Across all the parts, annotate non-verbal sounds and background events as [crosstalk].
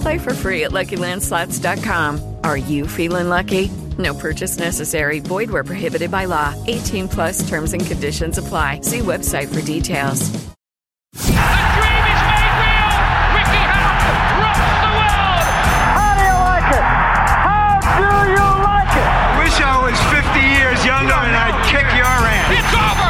Play for free at LuckyLandSlots.com. Are you feeling lucky? No purchase necessary. Void where prohibited by law. 18 plus terms and conditions apply. See website for details. The dream is made real. Ricky Hatton rocks the world. How do you like it? How do you like it? Wish I was 50 years younger and I'd kick your ass. It's over.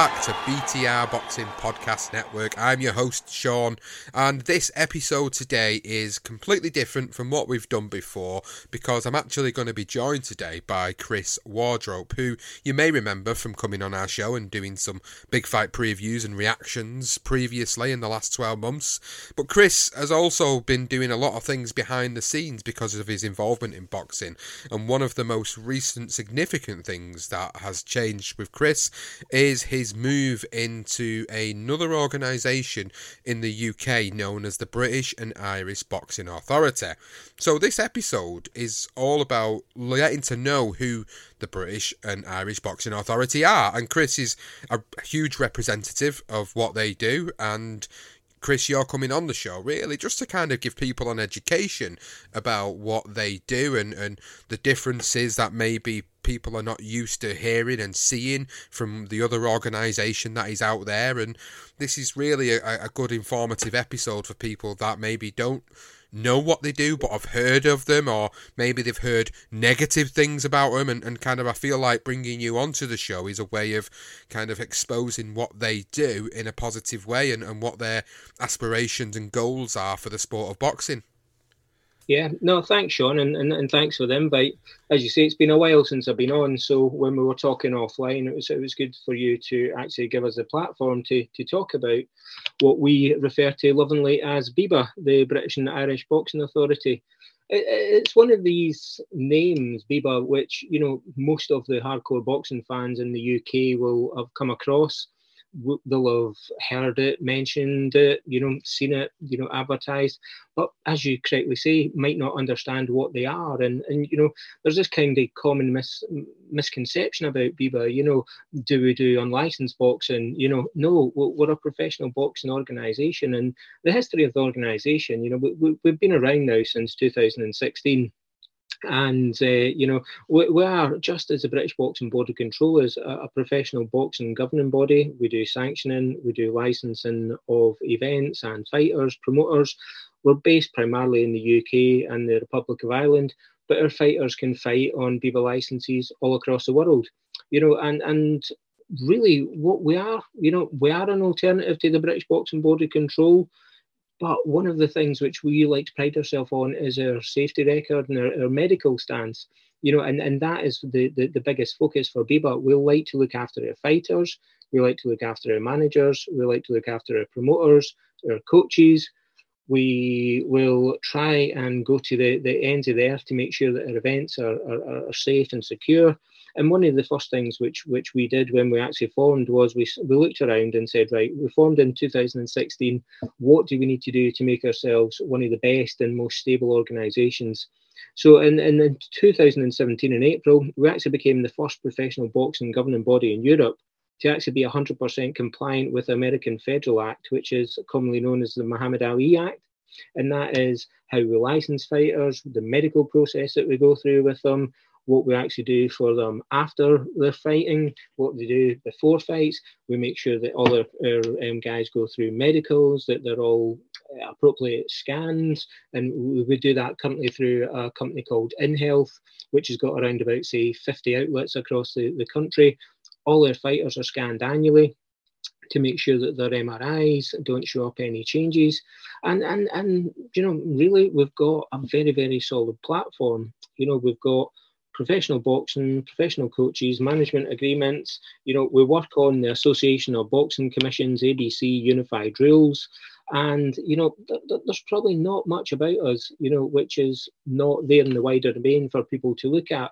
Back to BTR Boxing Podcast Network. I'm your host, Sean, and this episode today is completely different from what we've done before because I'm actually going to be joined today by Chris Wardrope, who you may remember from coming on our show and doing some big fight previews and reactions previously in the last 12 months. But Chris has also been doing a lot of things behind the scenes because of his involvement in boxing, and one of the most recent significant things that has changed with Chris is his move into another organisation in the UK known as the British and Irish Boxing Authority. So, this episode is all about getting to know who the British and Irish Boxing Authority are. And Chris is a huge representative of what they do. And Chris, you're coming on the show really just to kind of give people an education about what they do and, and the differences that maybe people are not used to hearing and seeing from the other organisation that is out there. And this is really a, a good informative episode for people that maybe don't know what they do but I've heard of them or maybe they've heard negative things about them and, and kind of I feel like bringing you onto the show is a way of kind of exposing what they do in a positive way and, and what their aspirations and goals are for the sport of boxing. Yeah, no, thanks, Sean, and, and, and thanks for the invite. As you say, it's been a while since I've been on, so when we were talking offline, it was it was good for you to actually give us a platform to to talk about what we refer to lovingly as BIBA, the British and Irish Boxing Authority. It, it's one of these names, BIBA, which you know most of the hardcore boxing fans in the UK will have come across they'll have heard it, mentioned it, you know, seen it, you know, advertised, but as you correctly say, might not understand what they are. And and you know, there's this kind of common mis- misconception about BIBA. You know, do we do unlicensed boxing? You know, no, we're a professional boxing organisation, and the history of the organisation, you know, we, we've been around now since 2016 and uh, you know we, we, are just as the British Boxing Board of Control is a, a, professional boxing governing body. We do sanctioning, we do licensing of events and fighters, promoters. We're based primarily in the UK and the Republic of Ireland, but our fighters can fight on BIBA licenses all across the world. You know, and and really what we are, you know, we are an alternative to the British Boxing Board of Control. But one of the things which we like to pride ourselves on is our safety record and our, our medical stance. You know, and, and that is the, the, the biggest focus for BIBA. We like to look after our fighters, we like to look after our managers, we like to look after our promoters, our coaches. We will try and go to the, the ends of the earth to make sure that our events are, are, are safe and secure. And one of the first things which which we did when we actually formed was we we looked around and said, right, we formed in 2016. What do we need to do to make ourselves one of the best and most stable organisations? So in, in, in 2017 in April, we actually became the first professional boxing governing body in Europe to actually be 100% compliant with the American Federal Act, which is commonly known as the Muhammad Ali Act. And that is how we license fighters, the medical process that we go through with them, what we actually do for them after they're fighting, what they do before fights. We make sure that all our, our um, guys go through medicals, that they're all appropriate scans, and we, we do that currently through a company called InHealth, which has got around about say 50 outlets across the, the country. All our fighters are scanned annually to make sure that their MRIs don't show up any changes. And and and you know, really we've got a very, very solid platform. You know, we've got professional boxing, professional coaches, management agreements. You know, we work on the Association of Boxing Commissions, ABC, unified rules. And, you know, th- th- there's probably not much about us, you know, which is not there in the wider domain for people to look at.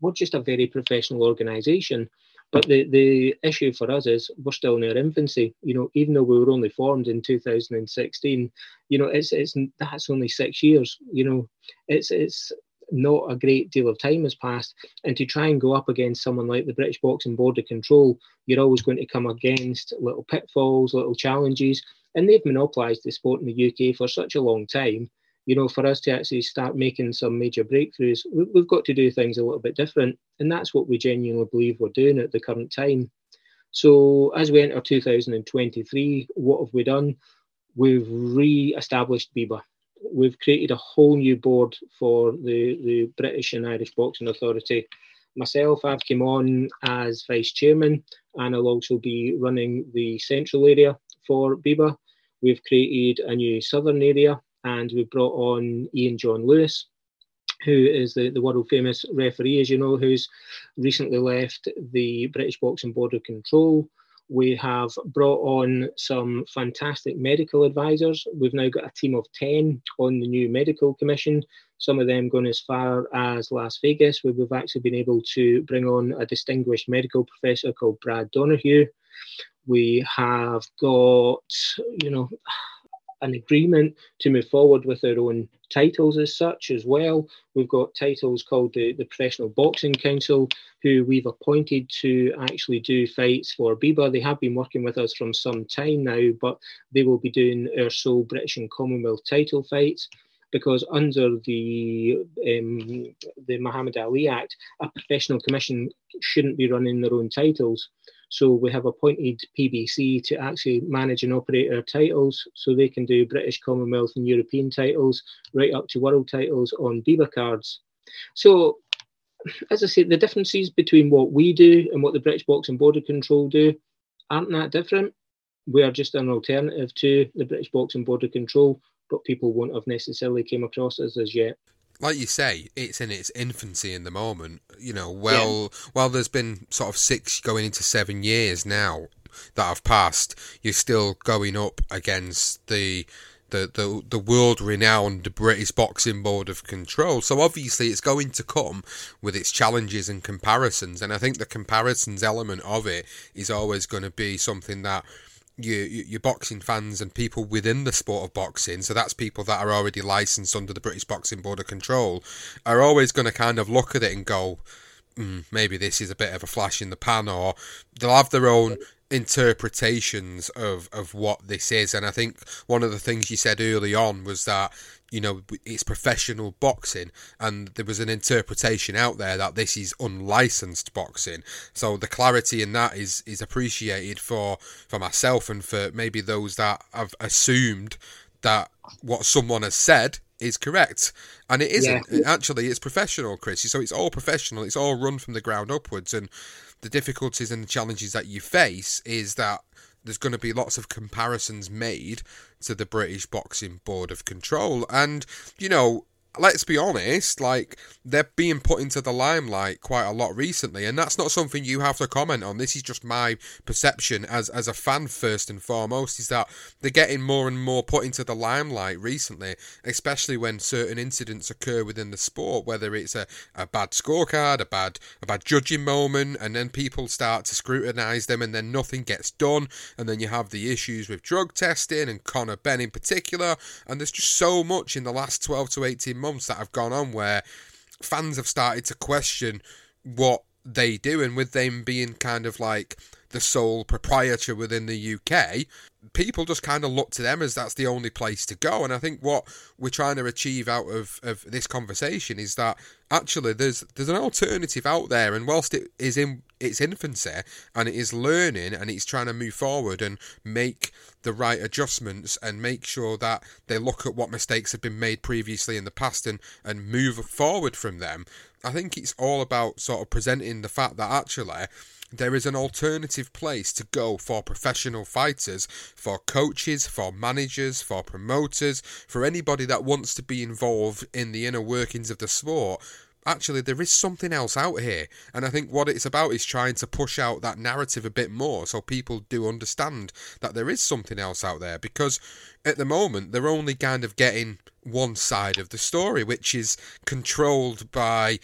We're just a very professional organisation. But the, the issue for us is we're still in our infancy. You know, even though we were only formed in 2016, you know, it's it's that's only six years. You know, it's it's not a great deal of time has passed. And to try and go up against someone like the British Boxing Board of Control, you're always going to come against little pitfalls, little challenges. And they've monopolised the sport in the UK for such a long time you know, for us to actually start making some major breakthroughs, we've got to do things a little bit different. And that's what we genuinely believe we're doing at the current time. So as we enter 2023, what have we done? We've re-established BIBA. We've created a whole new board for the, the British and Irish Boxing Authority. Myself, I've come on as vice chairman, and I'll also be running the central area for BIBA. We've created a new southern area and we brought on Ian John Lewis, who is the, the world famous referee, as you know, who's recently left the British Boxing Board of Control. We have brought on some fantastic medical advisors. We've now got a team of 10 on the new medical commission, some of them going as far as Las Vegas, where we've actually been able to bring on a distinguished medical professor called Brad Donohue. We have got, you know, an agreement to move forward with our own titles as such as well. We've got titles called the, the Professional Boxing Council, who we've appointed to actually do fights for BIBA. They have been working with us from some time now, but they will be doing our sole British and Commonwealth title fights because under the um, the Muhammad Ali Act, a professional commission shouldn't be running their own titles. So we have appointed PBC to actually manage and operate our titles so they can do British, Commonwealth, and European titles right up to world titles on BIBA cards. So, as I say, the differences between what we do and what the British Boxing Board of Control do aren't that different. We are just an alternative to the British Boxing Board of Control, but people won't have necessarily came across us as yet like you say, it's in its infancy in the moment. You know, well, yeah. well, there's been sort of six going into seven years now that have passed. You're still going up against the the the, the world renowned British Boxing Board of Control. So obviously, it's going to come with its challenges and comparisons. And I think the comparisons element of it is always going to be something that your your boxing fans and people within the sport of boxing, so that's people that are already licensed under the British Boxing Board of Control, are always going to kind of look at it and go, mm, maybe this is a bit of a flash in the pan, or they'll have their own interpretations of of what this is. And I think one of the things you said early on was that you know it's professional boxing and there was an interpretation out there that this is unlicensed boxing. So the clarity in that is is appreciated for for myself and for maybe those that have assumed that what someone has said is correct. And it isn't. Yeah. actually it's professional chris. So it's all professional. It's all run from the ground upwards. And the difficulties and the challenges that you face is that there's going to be lots of comparisons made to the British Boxing Board of Control. And, you know, let's be honest, like they're being put into the limelight quite a lot recently, and that's not something you have to comment on. This is just my perception as as a fan first and foremost. Is that they're getting more and more put into the limelight recently, especially when certain incidents occur within the sport, whether it's a, a bad scorecard, a bad a bad judging moment, and then people start to scrutinise them, and then nothing gets done, and then you have the issues with drug testing and Conor Benn in particular, and there's just so much in the last twelve to eighteen months that have gone on where fans have started to question what they do, and with them being kind of like the sole proprietor within the UK, people just kind of look to them as that's the only place to go. And I think what we're trying to achieve out of, of this conversation is that actually there's there's an alternative out there, and whilst it is in its infancy and it is learning and it's trying to move forward and make the right adjustments and make sure that they look at what mistakes have been made previously in the past and, and move forward from them. I think it's all about sort of presenting the fact that actually there is an alternative place to go for professional fighters, for coaches, for managers, for promoters, for anybody that wants to be involved in the inner workings of the sport. Actually, there is something else out here, and I think what it's about is trying to push out that narrative a bit more so people do understand that there is something else out there. Because at the moment, they're only kind of getting one side of the story, which is controlled by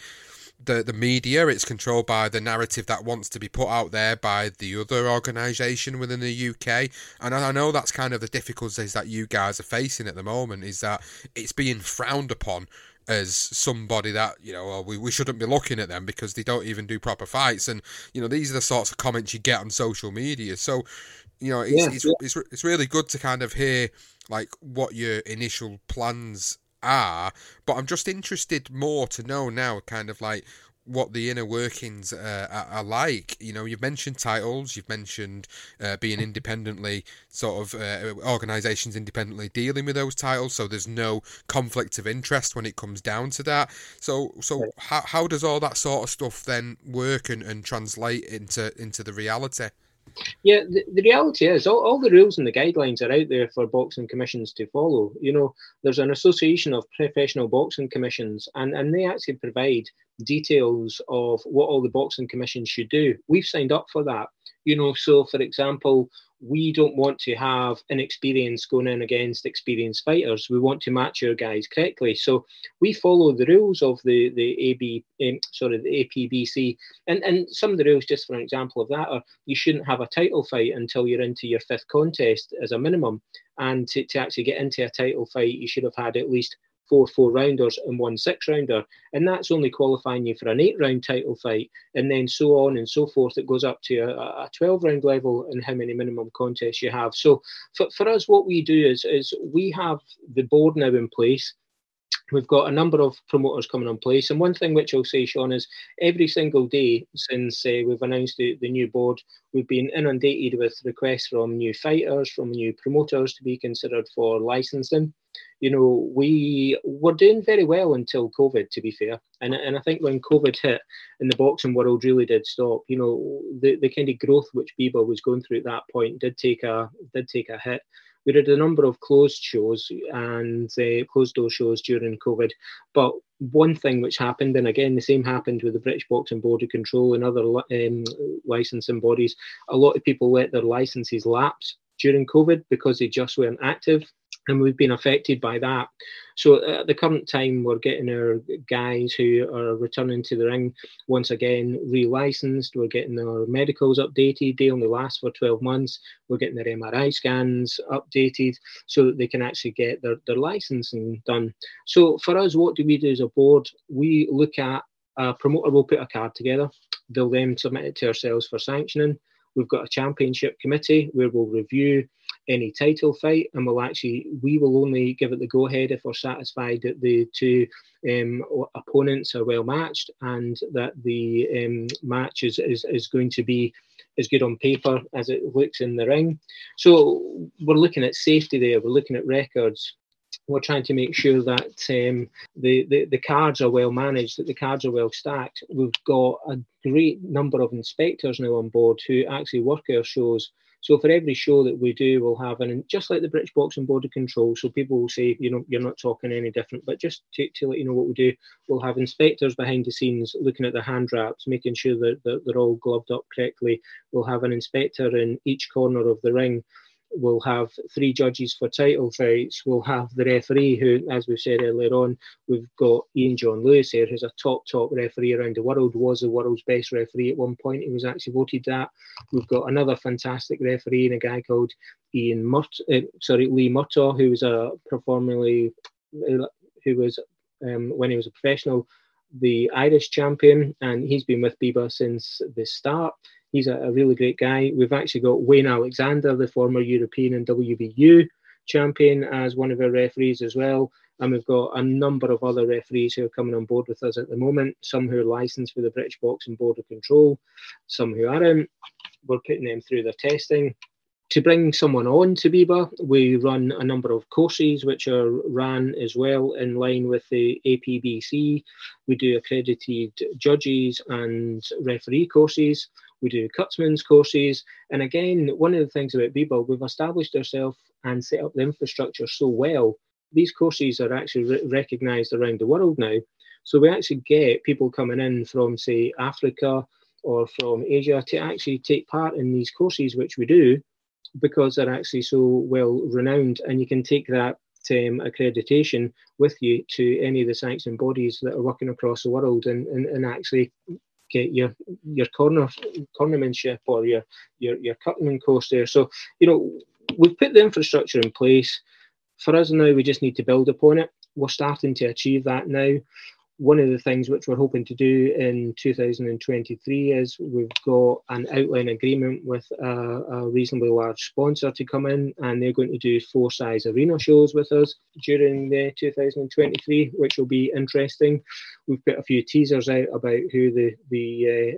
the the media. It's controlled by the narrative that wants to be put out there by the other organisation within the UK. And I know that's kind of the difficulties that you guys are facing at the moment. Is that it's being frowned upon as somebody that you know we, we shouldn't be looking at them because they don't even do proper fights and you know these are the sorts of comments you get on social media so you know it's, Yeah, it's, yeah. it's, it's really good to kind of hear like what your initial plans are but i'm just interested more to know now kind of like what the inner workings uh, are, are like. You know, you've mentioned titles, you've mentioned uh, being independently, sort of uh, organisations independently dealing with those titles, so there's no conflict of interest when it comes down to that. So, so how, how does all that sort of stuff then work and, and translate into into the reality? Yeah, the, the reality is all, all the rules and the guidelines are out there for boxing commissions to follow. You know, there's an association of professional boxing commissions, and, and they actually provide details of what all the boxing commissions should do. We've signed up for that. You know, so for example, we don't want to have inexperience going in against experienced fighters. We want to match our guys correctly. So we follow the rules of the the AB, um, sorry, the APBC, and and some of the rules, just for an example of that, are you shouldn't have a title fight until you're into your fifth contest as a minimum, and to, to actually get into a title fight, you should have had at least four four rounders and one six rounder, and that's only qualifying you for an eight round title fight, and then so on and so forth. It goes up to a, a twelve round level and how many minimum contests you have. So for, for us, what we do is is we have the board now in place. We've got a number of promoters coming on place, and one thing which I'll say, Sean, is every single day since uh, we've announced the, the new board, we've been inundated with requests from new fighters, from new promoters to be considered for licensing you know, we were doing very well until COVID, to be fair. And, and I think when COVID hit and the boxing world really did stop, you know, the, the kind of growth which BIBA was going through at that point did take a did take a hit. We did a number of closed shows and uh, closed door shows during COVID. But one thing which happened, and again, the same happened with the British Boxing Board of Control and other um, licensing bodies, a lot of people let their licenses lapse during COVID because they just weren't active and we've been affected by that. So uh, at the current time, we're getting our guys who are returning to the ring once again re-licensed. We're getting our medicals updated. They only last for 12 months. We're getting their MRI scans updated so that they can actually get their, their licensing done. So for us, what do we do as a board? We look at a promoter will put a card together. They'll then submit it to ourselves for sanctioning. We've got a championship committee where we'll review any title fight and we'll actually we will only give it the go ahead if we're satisfied that the two um, opponents are well matched and that the um, match is, is, is going to be as good on paper as it looks in the ring. So we're looking at safety there, we're looking at records. We're trying to make sure that um, the, the, the cards are well managed, that the cards are well stacked. We've got a great number of inspectors now on board who actually work our shows. So for every show that we do, we'll have an just like the British Boxing Board of Control. So people will say, you know, you're not talking any different, but just to, to let you know what we do, we'll have inspectors behind the scenes looking at the hand wraps, making sure that, that they're all gloved up correctly. We'll have an inspector in each corner of the ring We'll have three judges for title fights. We'll have the referee, who, as we said earlier on, we've got Ian John Lewis here, who's a top, top referee around the world, was the world's best referee at one point. He was actually voted that. We've got another fantastic referee and a guy called Ian Murt, uh, sorry, Lee Murtagh, who was a performingly, who was, um, when he was a professional, the Irish champion, and he's been with BIBA since the start. He's a, a, really great guy. We've actually got Wayne Alexander, the former European and WBU champion, as one of our referees as well. And we've got a number of other referees who are coming on board with us at the moment, some who are licensed with the British Boxing Board of Control, some who aren't. We're putting them through their testing. To bring someone on to BIBA, we run a number of courses which are ran as well in line with the APBC. We do accredited judges and referee courses. We do cutman's courses. And again, one of the things about BIBA, we've established ourselves and set up the infrastructure so well. These courses are actually re- recognised around the world now. So we actually get people coming in from, say, Africa or from Asia to actually take part in these courses, which we do because they're actually so well renowned. And you can take that um, accreditation with you to any of the sanctioning bodies that are working across the world and, and, and actually get your your corner cornermanship or your your your cutman course there. So you know we've put the infrastructure in place. For us now, we just need to build upon it. We're starting to achieve that now one of the things which we're hoping to do in 2023 is we've got an outline agreement with a, a, reasonably large sponsor to come in, and they're going to do four size arena shows with us during the 2023, which will be interesting. We've put a few teasers out about who the the uh,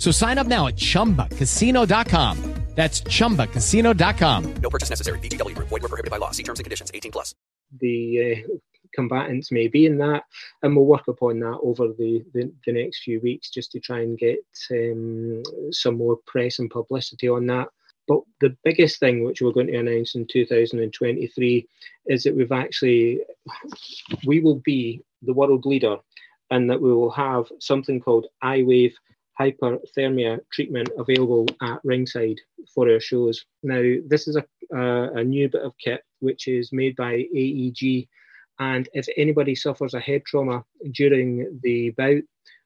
So sign up now at ChumbaCasino.com. That's ChumbaCasino.com. No purchase necessary. VGW. Void were prohibited by law. See terms and conditions. 18 plus. The uh, combatants may be in that, and we'll work upon that over the, the, the next few weeks just to try and get um, some more press and publicity on that. But the biggest thing which we're going to announce in 2023 is that we've actually, we will be the world leader and that we will have something called iWave hyperthermia treatment available at ringside for our shows. Now, this is a, uh, a new bit of kit which is made by AEG, and if anybody suffers a head trauma during the bout,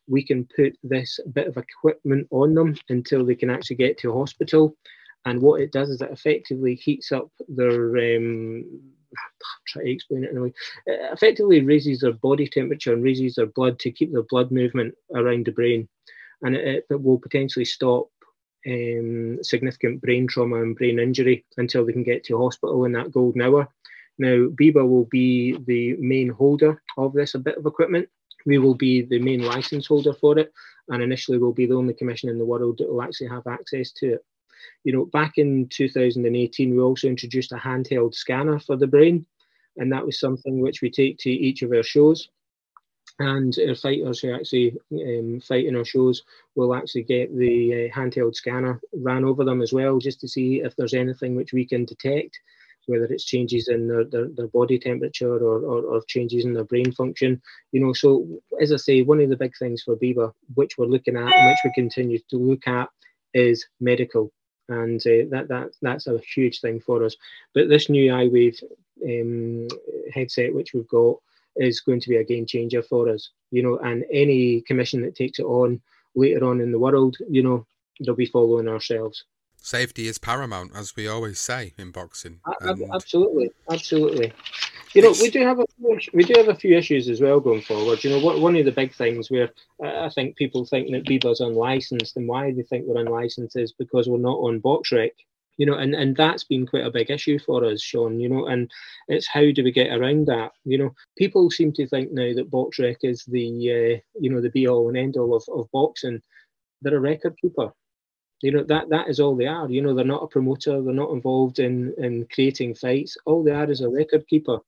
we can put this bit of equipment on them until they can actually get to hospital. And what it does is it effectively heats up their um, try to explain it in a way. It effectively raises their body temperature and raises their blood to keep their blood movement around the brain and it, it will potentially stop um, significant brain trauma and brain injury until they can get to hospital in that golden hour. Now, BIBA will be the main holder of this a bit of equipment. We will be the main license holder for it, and initially we'll be the only commission in the world that will actually have access to it. You know, back in 2018, we also introduced a handheld scanner for the brain, and that was something which we take to each of our shows. And our fighters who actually um, fight in our shows will actually get the uh, handheld scanner ran over them as well, just to see if there's anything which we can detect whether it's changes in their, their, their body temperature or, or, or, changes in their brain function. You know, so as I say, one of the big things for BIBA, which we're looking at and which we continue to look at, is medical. And uh, that, that that's a huge thing for us. But this new iWave um, headset, which we've got, is going to be a game changer for us. You know, and any commission that takes it on later on in the world, you know, they'll be following ourselves safety is paramount, as we always say in boxing. And absolutely, absolutely. You know, we do have a we do have a few issues as well going forward. You know, one of the big things where uh, I think people think that BIBA's unlicensed, and why they think we're unlicensed is because we're not on BoxRec. You know, and, and that's been quite a big issue for us, Sean. You know, and it's how do we get around that? You know, people seem to think now that BoxRec is the uh, you know the be all and end all of, of boxing. They're a record keeper you know that that is all they are. You know, they're not a promoter. They're not involved in in creating fights. All they are is a record keeper.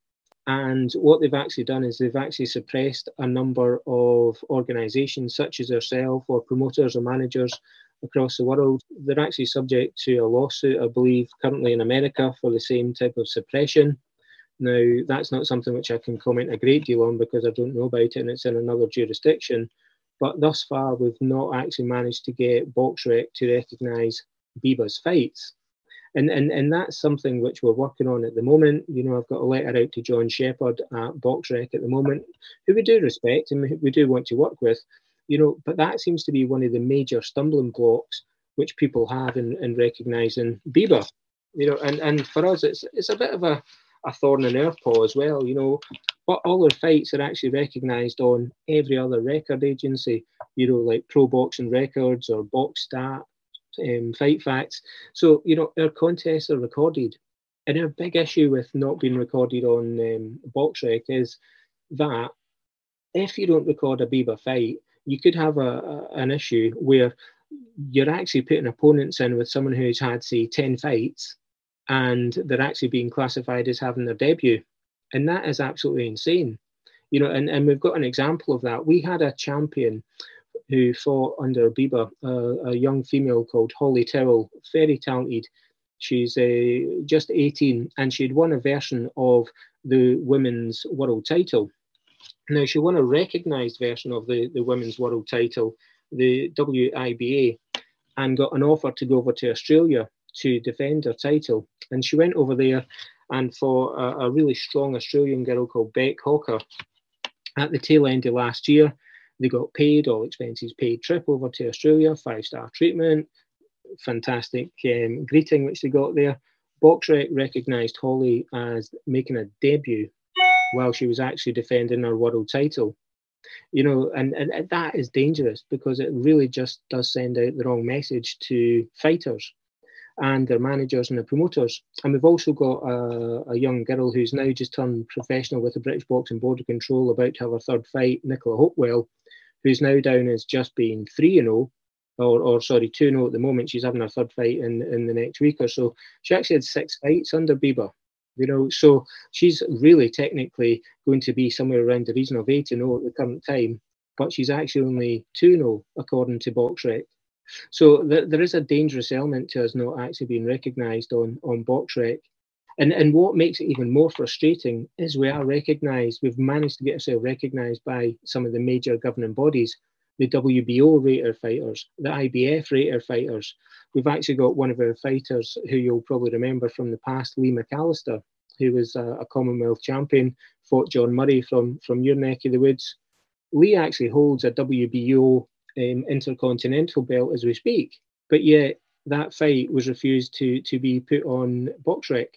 And what they've actually done is they've actually suppressed a number of organisations, such as ourselves, or promoters or managers across the world. They're actually subject to a lawsuit, I believe, currently in America for the same type of suppression. Now, that's not something which I can comment a great deal on because I don't know about it and it's in another jurisdiction. But thus far, we've not actually managed to get BoxRec to recognise BIBA's fights. And, and, and that's something which we're working on at the moment. You know, I've got a letter out to John Sheppard at BoxRec at the moment, who we do respect and we do want to work with. You know, but that seems to be one of the major stumbling blocks which people have in, in recognising BIBA. You know, and, and for us, it's it's a bit of a, a thorn in our paw as well. You know, but all their fights are actually recognised on every other record agency, you know, like Pro Boxing Records or BoxStat, um, Fight Facts. So, you know, our contests are recorded. And our big issue with not being recorded on um, is that if you don't record a BIBA fight, you could have a, a, an issue where you're actually putting opponents in with someone who's had, say, 10 fights and they're actually being classified as having their debut and that is absolutely insane. You know, and, and we've got an example of that. We had a champion who fought under BIBA, uh, a young female called Holly Tyrrell, very talented. She's uh, just 18 and she'd won a version of the women's world title. Now, she won a recognised version of the, the women's world title, the WIBA, and got an offer to go over to Australia to defend her title. And she went over there and for a, a really strong Australian girl called Beck Hawker. At the tail end of last year, they got paid, all expenses paid, trip over to Australia, five star treatment, fantastic um, greeting which they got there. BoxRec recognised Holly as making a debut while she was actually defending her world title. You know, and, and that is dangerous because it really just does send out the wrong message to fighters and their managers and the promoters. And we've also got a, a, young girl who's now just turned professional with the British Boxing Board of Control, about to have her third fight, Nicola Hopewell, who's now down as just being 3 0. Or, or sorry, 2 0 at the moment. She's having her third fight in, in the next week or so. She actually had six fights under BIBA, you know, so she's really technically going to be somewhere around the region of 8 0 at the current time, but she's actually only 2 0 according to BoxRec. So th- there is a dangerous element to us not actually being recognised on on BoxRec. And, and what makes it even more frustrating is we are recognised, we've managed to get ourselves recognised by some of the major governing bodies, the WBO rate our fighters, the IBF rate our fighters. We've actually got one of our fighters who you'll probably remember from the past, Lee McAllister, who was a, a Commonwealth champion, fought John Murray from, from your neck of the woods. Lee actually holds a WBO um, intercontinental belt as we speak. But yet that fight was refused to to be put on BoxRec.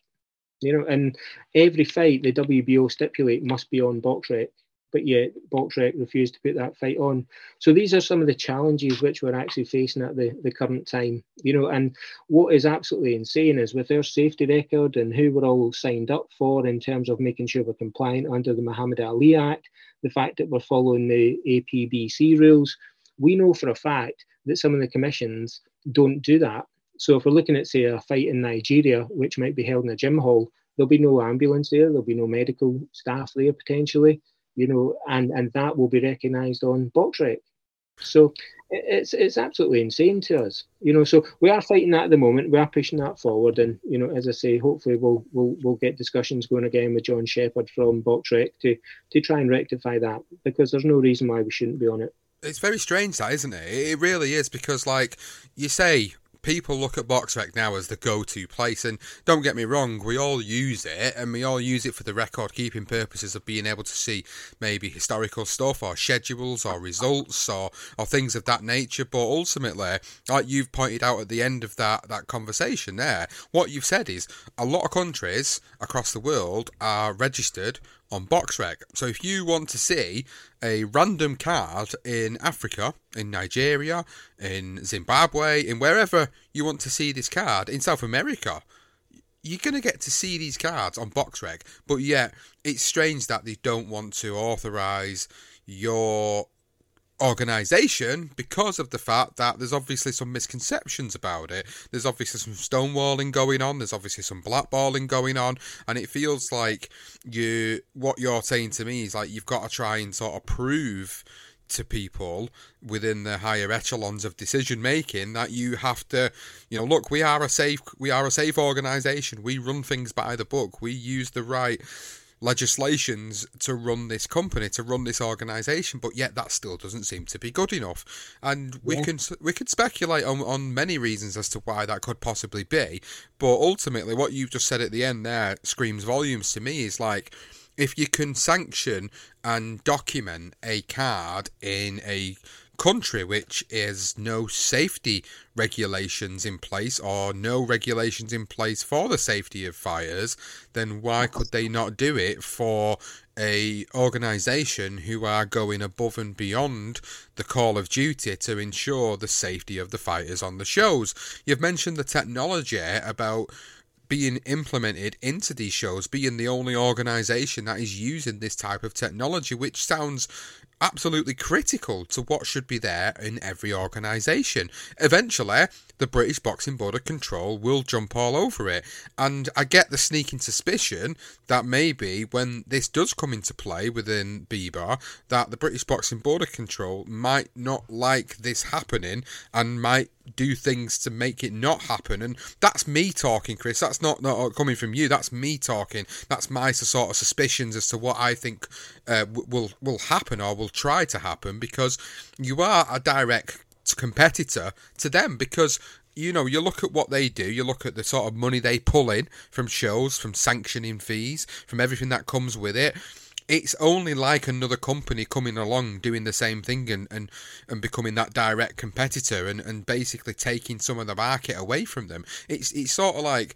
You know, and every fight the WBO stipulate must be on BoxRec. But yet Boxrec refused to put that fight on. So these are some of the challenges which we're actually facing at the, the current time. You know, and what is absolutely insane is with their safety record and who we're all signed up for in terms of making sure we're compliant under the Muhammad Ali Act, the fact that we're following the APBC rules, we know for a fact that some of the commissions don't do that. So if we're looking at, say, a fight in Nigeria, which might be held in a gym hall, there'll be no ambulance there, there'll be no medical staff there potentially you know, and and that will be recognised on Boxrec. So it's it's absolutely insane to us, you know. So we are fighting that at the moment. We are pushing that forward, and you know, as I say, hopefully we'll we'll we'll get discussions going again with John Sheppard from Boxrec to to try and rectify that because there's no reason why we shouldn't be on it. It's very strange, that isn't it? It really is because, like you say, people look at BoxRec now as the go-to place, and don't get me wrong, we all use it, and we all use it for the record-keeping purposes of being able to see maybe historical stuff, or schedules, or results, or or things of that nature. But ultimately, like you've pointed out at the end of that that conversation there, what you've said is a lot of countries across the world are registered on BoxRec. So if you want to see a random card in Africa, in Nigeria, in Zimbabwe, in wherever you want to see this card, in South America, you're going to get to see these cards on BoxRec. But yet, it's strange that they don't want to authorise your organization because of the fact that there's obviously some misconceptions about it. There's obviously some stonewalling going on. There's obviously some blackballing going on, and it feels like you what you're saying to me is like you've got to try and sort of prove to people within the higher echelons of decision making that you have to you know look we are a safe we are a safe organization we run things by the book we use the right legislations to run this company, to run this organisation, but yet that still doesn't seem to be good enough. And we yeah. can we could speculate on, on many reasons as to why that could possibly be, but ultimately, what you've just said at the end there screams volumes to me. Is like if you can sanction and document a card in a country which is no safety regulations in place or no regulations in place for the safety of fires, then why could they not do it for a organization who are going above and beyond the call of duty to ensure the safety of the fighters on the shows? You've mentioned the technology about being implemented into these shows, being the only organization that is using this type of technology, which sounds absolutely critical to what should be there in every organisation. Eventually, the British Boxing Board of Control will jump all over it. And I get the sneaking suspicion that maybe when this does come into play within BIBA, that the British Boxing Board of Control might not like this happening and might do things to make it not happen. And that's me talking, Chris. That's not, not coming from you. That's me talking. That's my sort of suspicions as to what I think uh, will will happen or will try to happen because you are a direct competitor to them because you know, you look at what they do, you look at the sort of money they pull in from shows, from sanctioning fees, from everything that comes with it. It's only like another company coming along doing the same thing and, and, and becoming that direct competitor and, and basically taking some of the market away from them. It's it's sort of like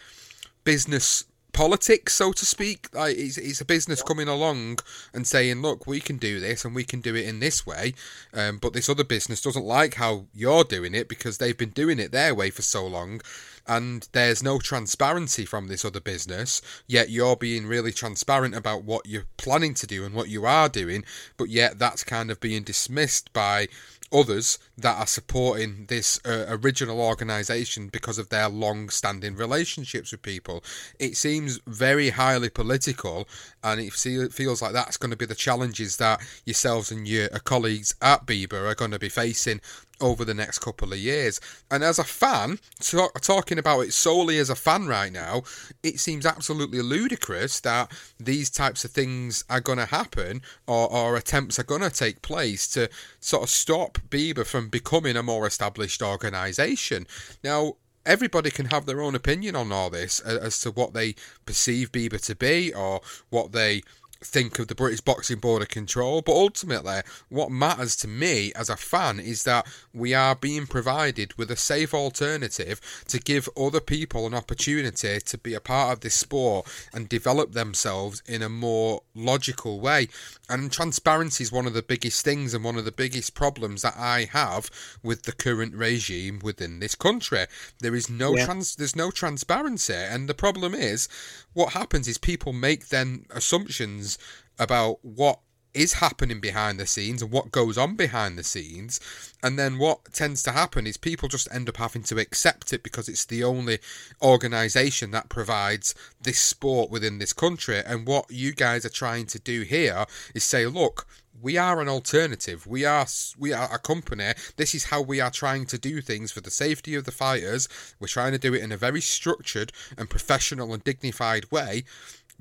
business politics, so to speak. Like it's, it's a business coming along and saying, "Look, we can do this and we can do it in this way," um, but this other business doesn't like how you're doing it because they've been doing it their way for so long, and there's no transparency from this other business. Yet you're being really transparent about what you're planning to do and what you are doing, but yet that's kind of being dismissed by others that are supporting this uh, original organisation because of their long standing relationships with people. It seems very highly political, and it feels like that's going to be the challenges that yourselves and your colleagues at BIBA are going to be facing over the next couple of years. And as a fan, talk, talking about it solely as a fan right now, it seems absolutely ludicrous that these types of things are going to happen or, or attempts are going to take place to sort of stop BIBA from becoming a more established organisation. Now, everybody can have their own opinion on all this as to what they perceive BIBA to be or what they think of the British Boxing Board of Control, but ultimately, what matters to me as a fan is that we are being provided with a safe alternative to give other people an opportunity to be a part of this sport and develop themselves in a more logical way. And transparency is one of the biggest things and one of the biggest problems that I have with the current regime within this country. There is no Yeah. trans there's no transparency and the problem is what happens is people make then assumptions about what is happening behind the scenes and what goes on behind the scenes. And then what tends to happen is people just end up having to accept it because it's the only organization that provides this sport within this country. And what you guys are trying to do here is say look we are an alternative. We are we are a company. This is how we are trying to do things for the safety of the fighters. We're trying to do it in a very structured and professional and dignified way.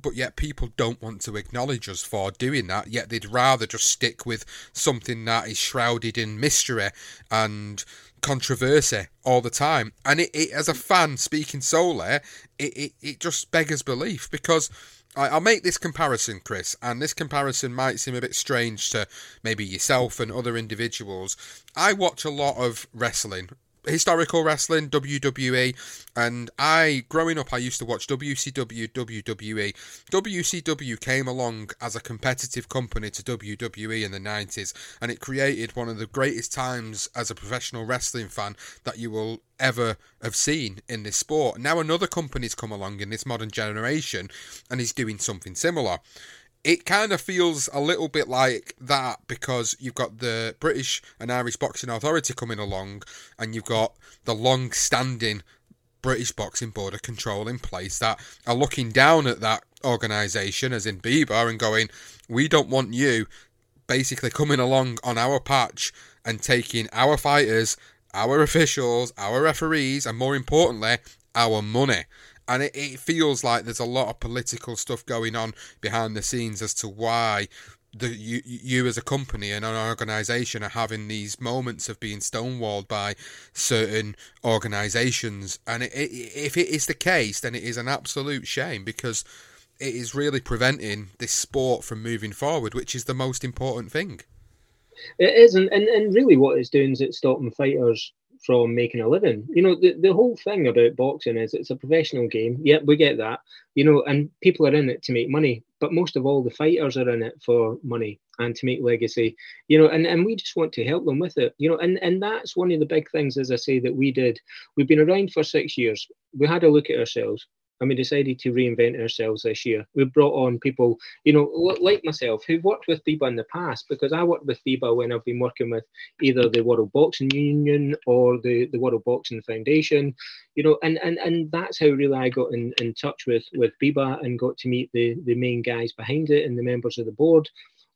But yet people don't want to acknowledge us for doing that. Yet they'd rather just stick with something that is shrouded in mystery and controversy all the time. And it, it as a fan speaking solely, it, it, it just beggars belief because I'll make this comparison, Chris, and this comparison might seem a bit strange to maybe yourself and other individuals. I watch a lot of wrestling, historical wrestling, WWE, and I, growing up, I used to watch WCW, WWE. WCW came along as a competitive company to WWE in the 90s, and it created one of the greatest times as a professional wrestling fan that you will ever have seen in this sport. Now another company's come along in this modern generation and is doing something similar. It kind of feels a little bit like that because you've got the British and Irish Boxing Authority coming along and you've got the long standing British Boxing Board of Control in place that are looking down at that organisation, as in BIBA, and going, We don't want you basically coming along on our patch and taking our fighters, our officials, our referees, and more importantly, our money. And it, it feels like there's a lot of political stuff going on behind the scenes as to why the you, you as a company and an organization are having these moments of being stonewalled by certain organizations. And it, it, if it is the case then it is an absolute shame because it is really preventing this sport from moving forward which is the most important thing. It is, and, and, and really what it's doing is it's stopping fighters from making a living. You know, the, the whole thing about boxing is it's a professional game. Yep, we get that. You know, and people are in it to make money, but most of all, the fighters are in it for money and to make legacy. You know, and, and we just want to help them with it. You know, and, and that's one of the big things, as I say, that we did. We've been around for six years. We had a look at ourselves and we decided to reinvent ourselves this year. We brought on people, you know, like myself, who've worked with BIBA in the past, because I worked with BIBA when I've been working with either the World Boxing Union or the, the World Boxing Foundation, you know, and, and, and that's how really I got in, in touch with, with BIBA and got to meet the, the main guys behind it and the members of the board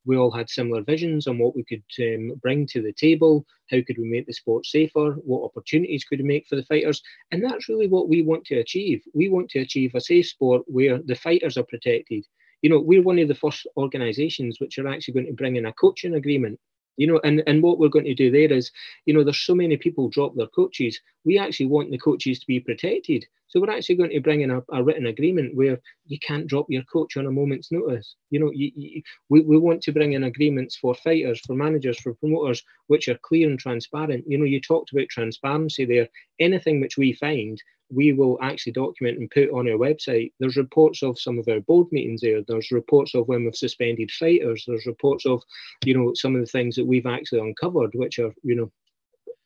we all had similar visions on what we could um, bring to the table. How could we make the sport safer? What opportunities could we make for the fighters? And that's really what we want to achieve. We want to achieve a safe sport where the fighters are protected. You know, we're one of the first organisations which are actually going to bring in a coaching agreement. You know, and, and what we're going to do there is, you know, there's so many people drop their coaches. We actually want the coaches to be protected. So we're actually going to bring in a, a written agreement where you can't drop your coach on a moment's notice. You know, you, you, we, we want to bring in agreements for fighters, for managers, for promoters, which are clear and transparent. You know, you talked about transparency there. Anything which we find, we will actually document and put on our website. There's reports of some of our board meetings there. There's reports of when we've suspended fighters. There's reports of, you know, some of the things that we've actually uncovered, which are, you know,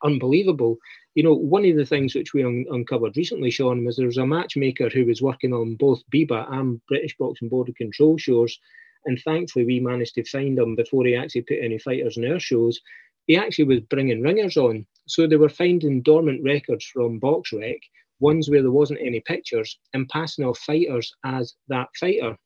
unbelievable. You know, one of the things which we un- uncovered recently, Sean, was there was a matchmaker who was working on both BIBA and British Boxing Board of Control shows. And thankfully, we managed to find him before he actually put any fighters in our shows. He actually was bringing ringers on. So they were finding dormant records from BoxRec, ones where there wasn't any pictures, and passing off fighters as that fighter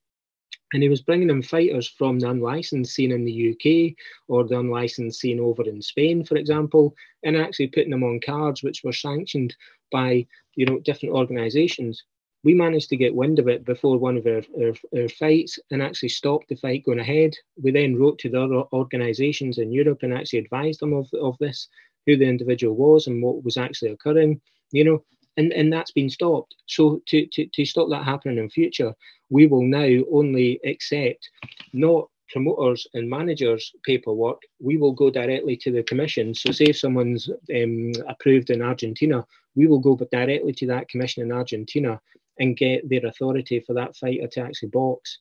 and he was bringing in fighters from the unlicensed scene in the UK or the unlicensed scene over in Spain, for example, and actually putting them on cards which were sanctioned by you know different organisations. We managed to get wind of it before one of our, our, our, fights and actually stopped the fight going ahead. We then wrote to the other organisations in Europe and actually advised them of, of this, who the individual was and what was actually occurring, you know, and, and that's been stopped. So to, to, to stop that happening in future, we will now only accept not promoters and managers paperwork, we will go directly to the commission. So, say if someone's um, approved in Argentina, we will go directly to that commission in Argentina and get their authority for that fighter to actually box.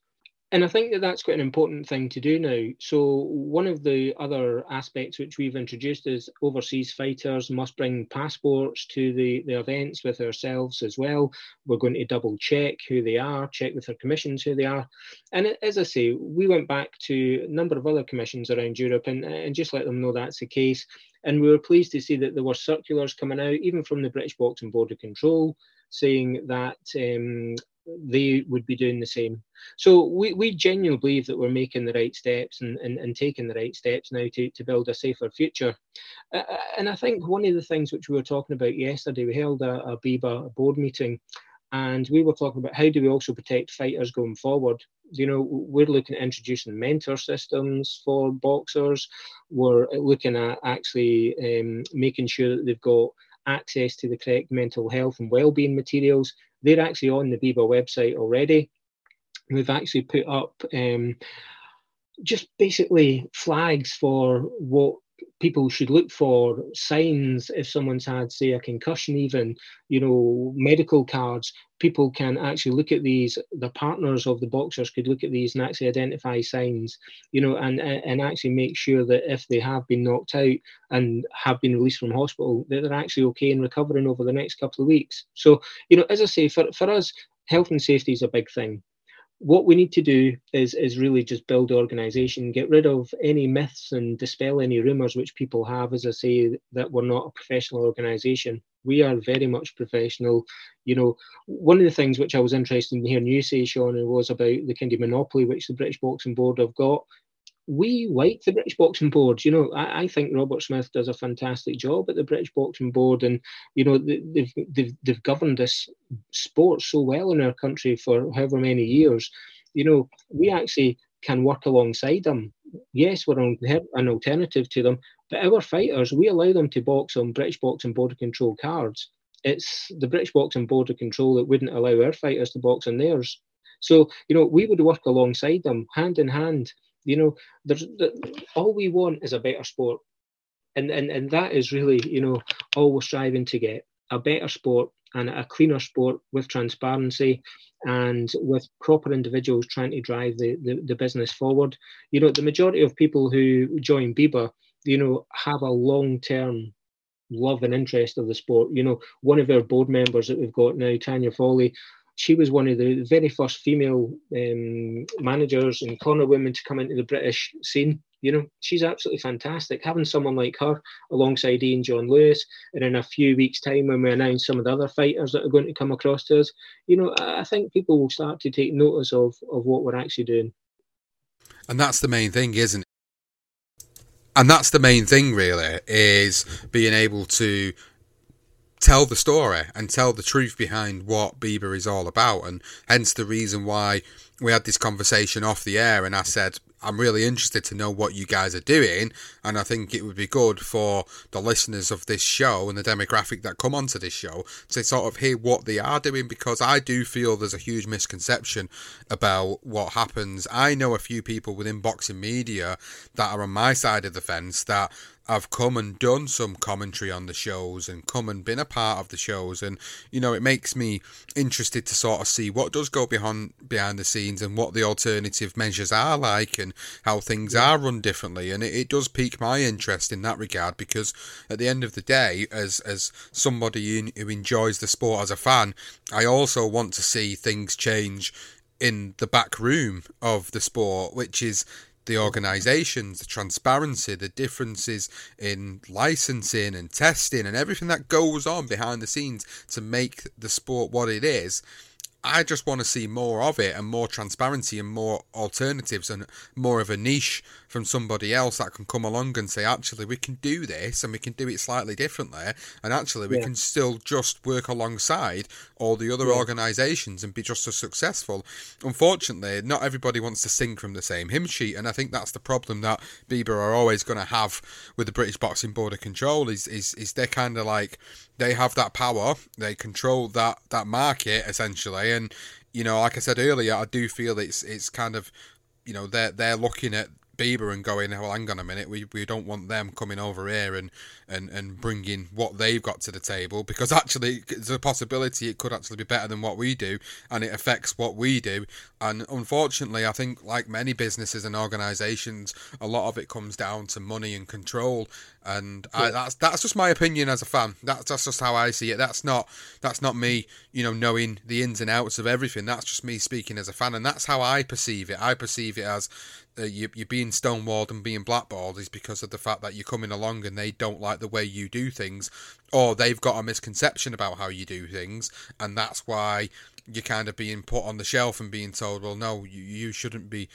And I think that that's quite an important thing to do now. So, one of the other aspects which we've introduced is overseas fighters must bring passports to the, the events with ourselves as well. We're going to double check who they are, check with our commissions who they are. And as I say, we went back to a number of other commissions around Europe and, and just let them know that's the case. And we were pleased to see that there were circulars coming out, even from the British Boxing Board of Control, saying that um, they would be doing the same. So we, we genuinely believe that we're making the right steps and, and, and taking the right steps now to, to build a safer future. Uh, uh and I think one of the things which we were talking about yesterday, we held a, a BIBA board meeting and we were talking about how do we also protect fighters going forward. You know, we're looking at introducing mentor systems for boxers. We're looking at actually um, making sure that they've got access to the correct mental health and well-being materials they're actually on the BIBA website already. We've actually put up um, just basically flags for what people should look for signs if someone's had say a concussion even you know medical cards. People can actually look at these the partners of the boxers could look at these and actually identify signs you know and and actually make sure that if they have been knocked out and have been released from hospital that they're actually okay and recovering over the next couple of weeks. So you know as i say for, for us health and safety is a big thing what we need to do is is really just build organization get rid of any myths and dispel any rumors which people have as i say that we're not a professional organization. We are very much professional. You know one of the things which i was interested in hearing you say sean was about the kind of monopoly which the british boxing board have got we like the British Boxing Board. You know, I, I, think Robert Smith does a fantastic job at the British Boxing Board, and you know they've they've they've governed this sport so well in our country for however many years. You know, we actually can work alongside them. Yes, we're on, an alternative to them, but our fighters we allow them to box on British Boxing Board Control cards. It's the British Boxing Board of Control that wouldn't allow our fighters to box on theirs. So, you know, we would work alongside them, hand in hand, you know, there's the, all we want is a better sport, and and and that is really you know all we're striving to get a better sport and a cleaner sport with transparency and with proper individuals trying to drive the, the, the business forward. You know, the majority of people who join BIBA, you know, have a long term love and interest of the sport. You know, one of our board members that we've got now, Tanya Foley, she was one of the very first female um, managers and corner women to come into the British scene. You know, she's absolutely fantastic. Having someone like her alongside Ian John Lewis, and in a few weeks' time, when we announce some of the other fighters that are going to come across to us, you know, I think people will start to take notice of of what we're actually doing. And that's the main thing, isn't it? And that's the main thing, really, is being able to tell the story and tell the truth behind what BIBA is all about. And hence the reason why we had this conversation off the air and I said, I'm really interested to know what you guys are doing, and I think it would be good for the listeners of this show and the demographic that come onto this show to sort of hear what they are doing because I do feel there's a huge misconception about what happens. I know a few people within boxing media that are on my side of the fence that have come and done some commentary on the shows and come and been a part of the shows. And you know it makes me interested to sort of see what does go behind behind the scenes and what the alternative measures are like and how things are run differently. And it, it does pique my interest in that regard because at the end of the day as as somebody who enjoys the sport as a fan I also want to see things change in the back room of the sport which is the organisations, the transparency, the differences in licensing and testing and everything that goes on behind the scenes to make the sport what it is. I just want to see more of it and more transparency and more alternatives and more of a niche from somebody else that can come along and say, actually, we can do this and we can do it slightly differently. And actually, we yeah. can still just work alongside all the other yeah. organisations and be just as successful. Unfortunately, not everybody wants to sing from the same hymn sheet. And I think that's the problem that BIBA are always going to have with the British Boxing Board of Control is, is, is they're kind of like, they have that power, they control that, that market essentially And you know, like I said earlier, I do feel it's it's kind of you know they're they're looking at BIBA and going, well, hang on a minute, we, we don't want them coming over here and, and, and bringing what they've got to the table because actually there's a possibility it could actually be better than what we do and it affects what we do. And unfortunately, I think like many businesses and organisations, a lot of it comes down to money and control. And I, that's that's just my opinion as a fan. That's, that's just how I see it. That's not that's not me, you know, knowing the ins and outs of everything. That's just me speaking as a fan, and that's how I perceive it. I perceive it as uh, you, you're being stonewalled and being blackballed is because of the fact that you're coming along and they don't like the way you do things, or they've got a misconception about how you do things, and that's why you're kind of being put on the shelf and being told, well, no, you, you shouldn't be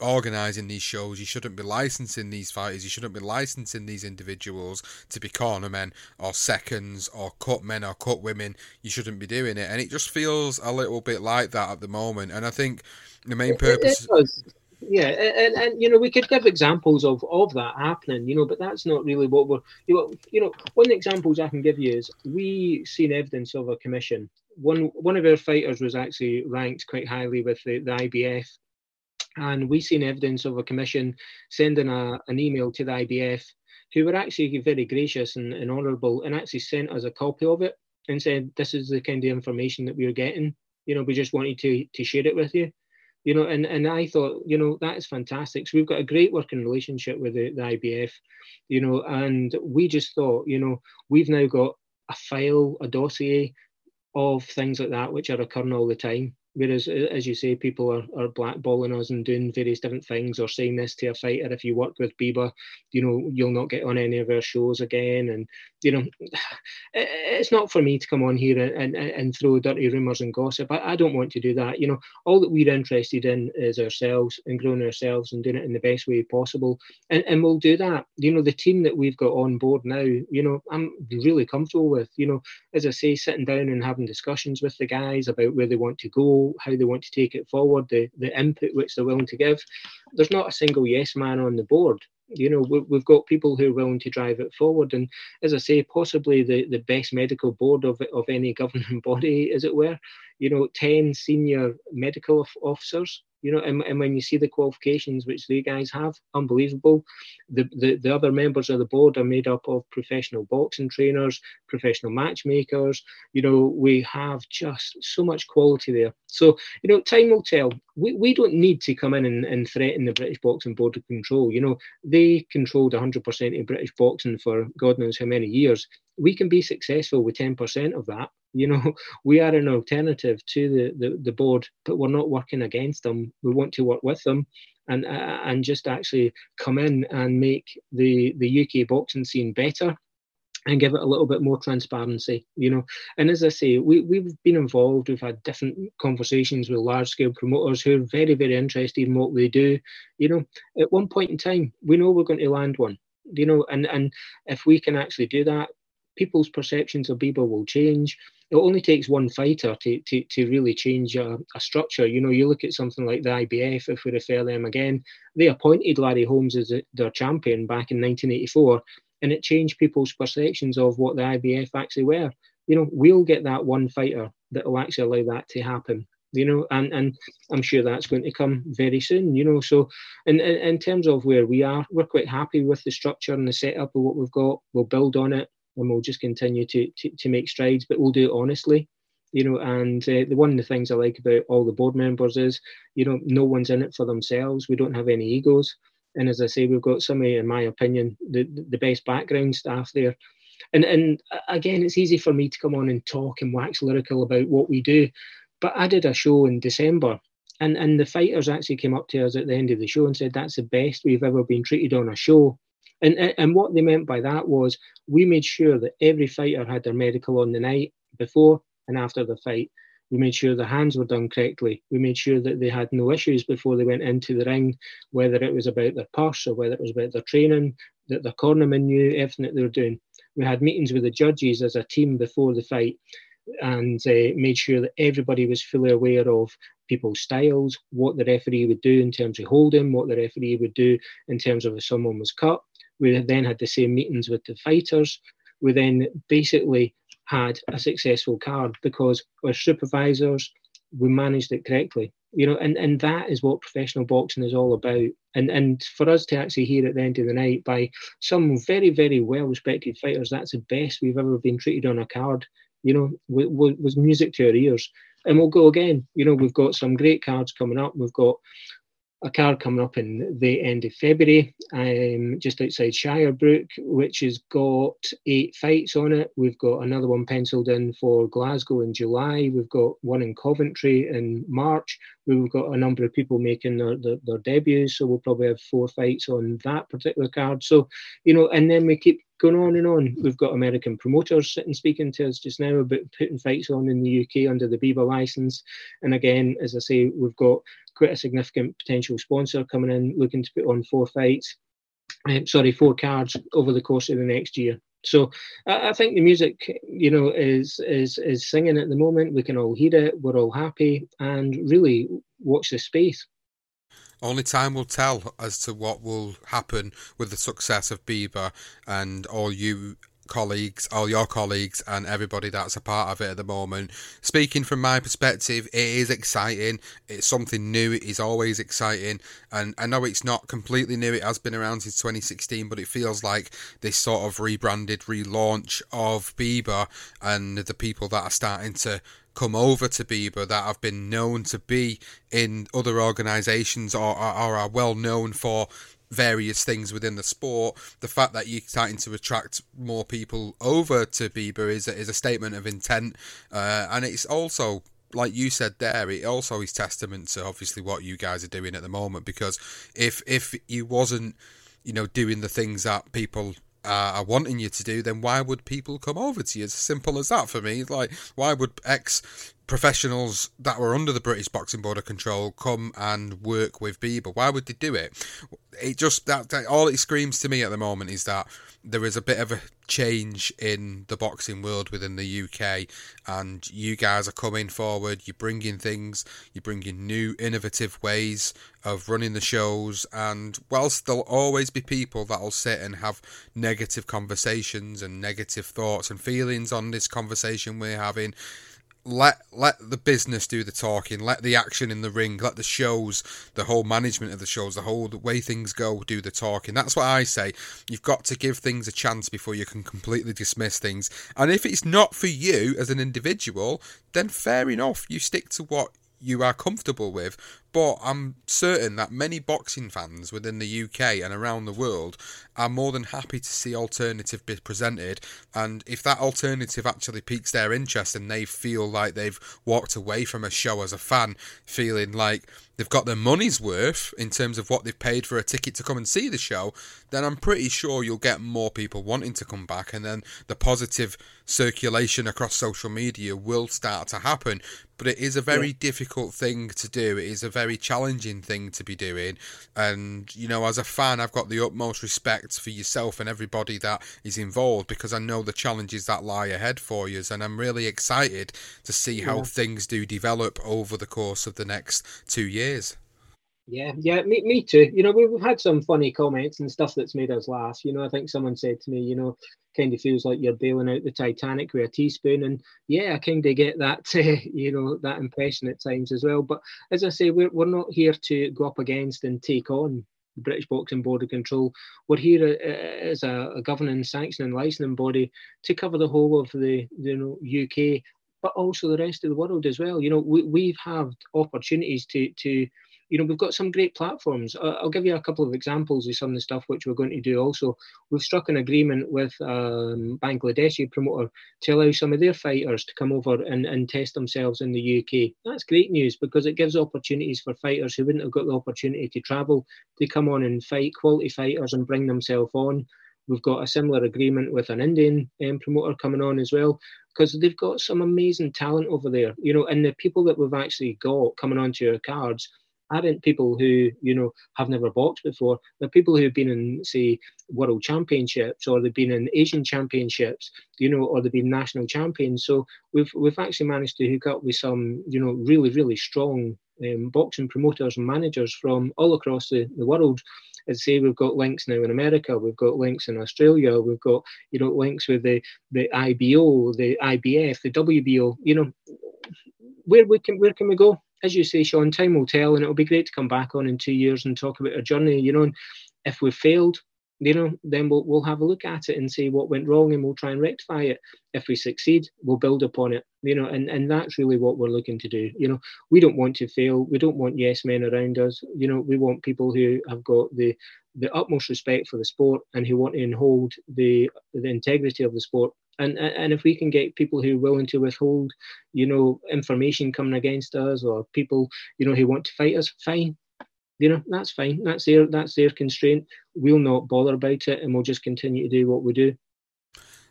organising these shows, you shouldn't be licensing these fighters, you shouldn't be licensing these individuals to be cornermen or seconds or cut men or cut women, you shouldn't be doing it. And it just feels a little bit like that at the moment. And I think the main purpose. It, it yeah, and, and you know we could give examples of, of that happening, you know, but that's not really what we're you know, you know one of the examples I can give you is we seen evidence of a commission. One one of our fighters was actually ranked quite highly with the, the IBF, and we seen evidence of a commission sending a, an email to the IBF, who were actually very gracious and, and honourable, and actually sent us a copy of it and said this is the kind of information that we are getting. You know, we just wanted to to share it with you you know, and, and I thought, you know, that is fantastic. So we've got a great working relationship with the, the IBF, you know, and we just thought, you know, we've now got a file, a dossier of things like that which are occurring all the time. Whereas, as you say, people are, are blackballing us and doing various different things or saying this to a fighter. If you work with BIBA, you know, you'll not get on any of our shows again. And, you know, [sighs] it's not for me to come on here and, and, and throw dirty rumours and gossip. I, I don't want to do that. You know, all that we're interested in is ourselves and growing ourselves and doing it in the best way possible. And, and we'll do that. You know, the team that we've got on board now, you know, I'm really comfortable with. You know, as I say, sitting down and having discussions with the guys about where they want to go how they want to take it forward, the, the input which they're willing to give. There's not a single yes man on the board. You know, we, we've got people who are willing to drive it forward. And as I say, possibly the, the best medical board of, of any [laughs] governing body, as it were. You know, 10 senior medical officers you know, and, and when you see the qualifications which the guys have, unbelievable. The, the the other members of the board are made up of professional boxing trainers, professional matchmakers. You know, we have just so much quality there. So, you know, time will tell. We, we don't need to come in and, and threaten the British Boxing Board of Control. You know, they controlled 100% of British boxing for God knows how many years. We can be successful with 10% of that you know, [laughs] we are an alternative to the, the, the board, but we're not working against them. We want to work with them and uh, and just actually come in and make the, the UK boxing scene better and give it a little bit more transparency, you know. And as I say, we, we've been involved, we've had different conversations with large scale promoters who are very, very interested in what we do. You know, at one point in time, we know we're going to land one, you know, and, and if we can actually do that, people's perceptions of BIBA will change it only takes one fighter to, to, to really change a, a, structure. You know, you look at something like the IBF, if we refer them again, they appointed Larry Holmes as their champion back in 1984, and it changed people's perceptions of what the IBF actually were. You know, we'll get that one fighter that will actually allow that to happen. You know, and, and I'm sure that's going to come very soon. You know, so in, in in terms of where we are, we're quite happy with the structure and the setup of what we've got. We'll build on it and we'll just continue to, to, to make strides, but we'll do it honestly. You know, and uh, the one of the things I like about all the board members is, you know, no one's in it for themselves. We don't have any egos, and as I say, we've got some, in my opinion, the the best background staff there. And and again, it's easy for me to come on and talk and wax lyrical about what we do, but I did a show in December and and the fighters actually came up to us at the end of the show and said that's the best we've ever been treated on a show and, and what they meant by that was we made sure that every fighter had their medical on the night before and after the fight. We made sure their hands were done correctly. We made sure that they had no issues before they went into the ring, whether it was about their purse or whether it was about their training, that the cornerman knew everything that they were doing. We had meetings with the judges as a team before the fight and uh, made sure that everybody was fully aware of people's styles, what the referee would do in terms of holding, what the referee would do in terms of if someone was cut, we then had the same meetings with the fighters. We then basically had a successful card because our supervisors, we managed it correctly. You know and and that is what professional boxing is all about. And and for us to actually hear at the end of the night by some very very well respected fighters that's the best we've ever been treated on a card you know was music to our ears. And we'll go again. You know we've got some great cards coming up. We've got a card coming up in the end of February, um, just outside Shirebrook, which has got eight fights on it. We've got another one penciled in for Glasgow in July. We've got one in Coventry in March. We've got a number of people making their, their, their debuts, so we'll probably have four fights on that particular card. So, you know, and then we keep going on and on. We've got American promoters sitting speaking to us just now about putting fights on in the UK under the BIBA license. And again, as I say, we've got quite a significant potential sponsor coming in looking to put on four fights, um, sorry, four cards over the course of the next year. So I, I, think the music, you know, is is is singing at the moment. We can all hear it. We're all happy, and really watch the space. Only time will tell as to what will happen with the success of BIBA and all you colleagues, all your colleagues, and everybody that's a part of it at the moment. Speaking from my perspective, it is exciting. It's something new. It is always exciting, and I know it's not completely new. It has been around since 2016, but it feels like this sort of rebranded relaunch of BIBA and the people that are starting to come over to BIBA that have been known to be in other organisations or, or, are well known for various things within the sport, the fact that you're starting to attract more people over to BIBA is a, is a statement of intent, uh, and it's also like you said there, it also is testament to obviously what you guys are doing at the moment. Because if if you wasn't, you know, doing the things that people uh, are wanting you to do, then why would people come over to you? It's as simple as that for me. Like, why would ex professionals that were under the British Boxing Board of Control come and work with BIBA? Why would they do it? It just that, that all it screams to me at the moment is that there is a bit of a change in the boxing world within the UK, and you guys are coming forward. You're bringing things, you're bringing new, innovative ways of running the shows. And whilst there'll always be people that'll sit and have negative conversations and negative thoughts and feelings on this conversation we're having, let let the business do the talking, let the action in the ring, let the shows, the whole management of the shows, the whole the way things go do the talking. That's what I say. You've got to give things a chance before you can completely dismiss things. And if it's not for you as an individual, then fair enough. You stick to what you are comfortable with. But I'm certain that many boxing fans within the UK and around the world are more than happy to see alternative be presented. And if that alternative actually piques their interest and they feel like they've walked away from a show as a fan, feeling like they've got their money's worth in terms of what they've paid for a ticket to come and see the show, then I'm pretty sure you'll get more people wanting to come back. And then the positive circulation across social media will start to happen. But it is a very yeah. difficult thing to do. It is a very challenging thing to be doing. And, you know, as a fan, I've got the utmost respect for yourself and everybody that is involved because I know the challenges that lie ahead for you. And I'm really excited to see how yeah. things do develop over the course of the next two years. Yeah, yeah, me, me too. You know, we've had some funny comments and stuff that's made us laugh. You know, I think someone said to me, you know, kind of feels like you're bailing out the Titanic with a teaspoon. And yeah, I kind of get that, uh, [laughs] you know, that impression at times as well. But as I say, we're, we're not here to go up against and take on the British Boxing Board of Control. We're here uh, as a, a governing, sanctioning, licensing body to cover the whole of the you know UK, but also the rest of the world as well. You know, we, we've had opportunities to to you know, we've got some great platforms. I'll give you a couple of examples of some of the stuff which we're going to do also. We've struck an agreement with um, Bangladeshi promoter to allow some of their fighters to come over and, and test themselves in the UK. That's great news because it gives opportunities for fighters who wouldn't have got the opportunity to travel to come on and fight quality fighters and bring themselves on. We've got a similar agreement with an Indian um, promoter coming on as well because they've got some amazing talent over there, you know, and the people that we've actually got coming onto our cards aren't people who you know have never boxed before. They're people who've been in, say, world championships or they've been in Asian championships, you know, or they've been national champions. So we've we've actually managed to hook up with some, you know, really really strong um, boxing promoters and managers from all across the, the world. As say, we've got links now in America, we've got links in Australia, we've got you know links with the the IBO, the IBF, the WBO. You know, where we can where can we go? As you say, Sean, time will tell, and it'll be great to come back on in two years and talk about our journey. You know, if we failed, you know, then we'll we'll have a look at it and see what went wrong, and we'll try and rectify it. If we succeed, we'll build upon it. You know, and and that's really what we're looking to do. You know, we don't want to fail. We don't want yes men around us. You know, we want people who have got the the utmost respect for the sport and who want to hold the the integrity of the sport. And, and if we can get people who are willing to withhold, you know, information coming against us, or people, you know, who want to fight us, fine. You know that's fine. That's their that's their constraint. We'll not bother about it and we'll just continue to do what we do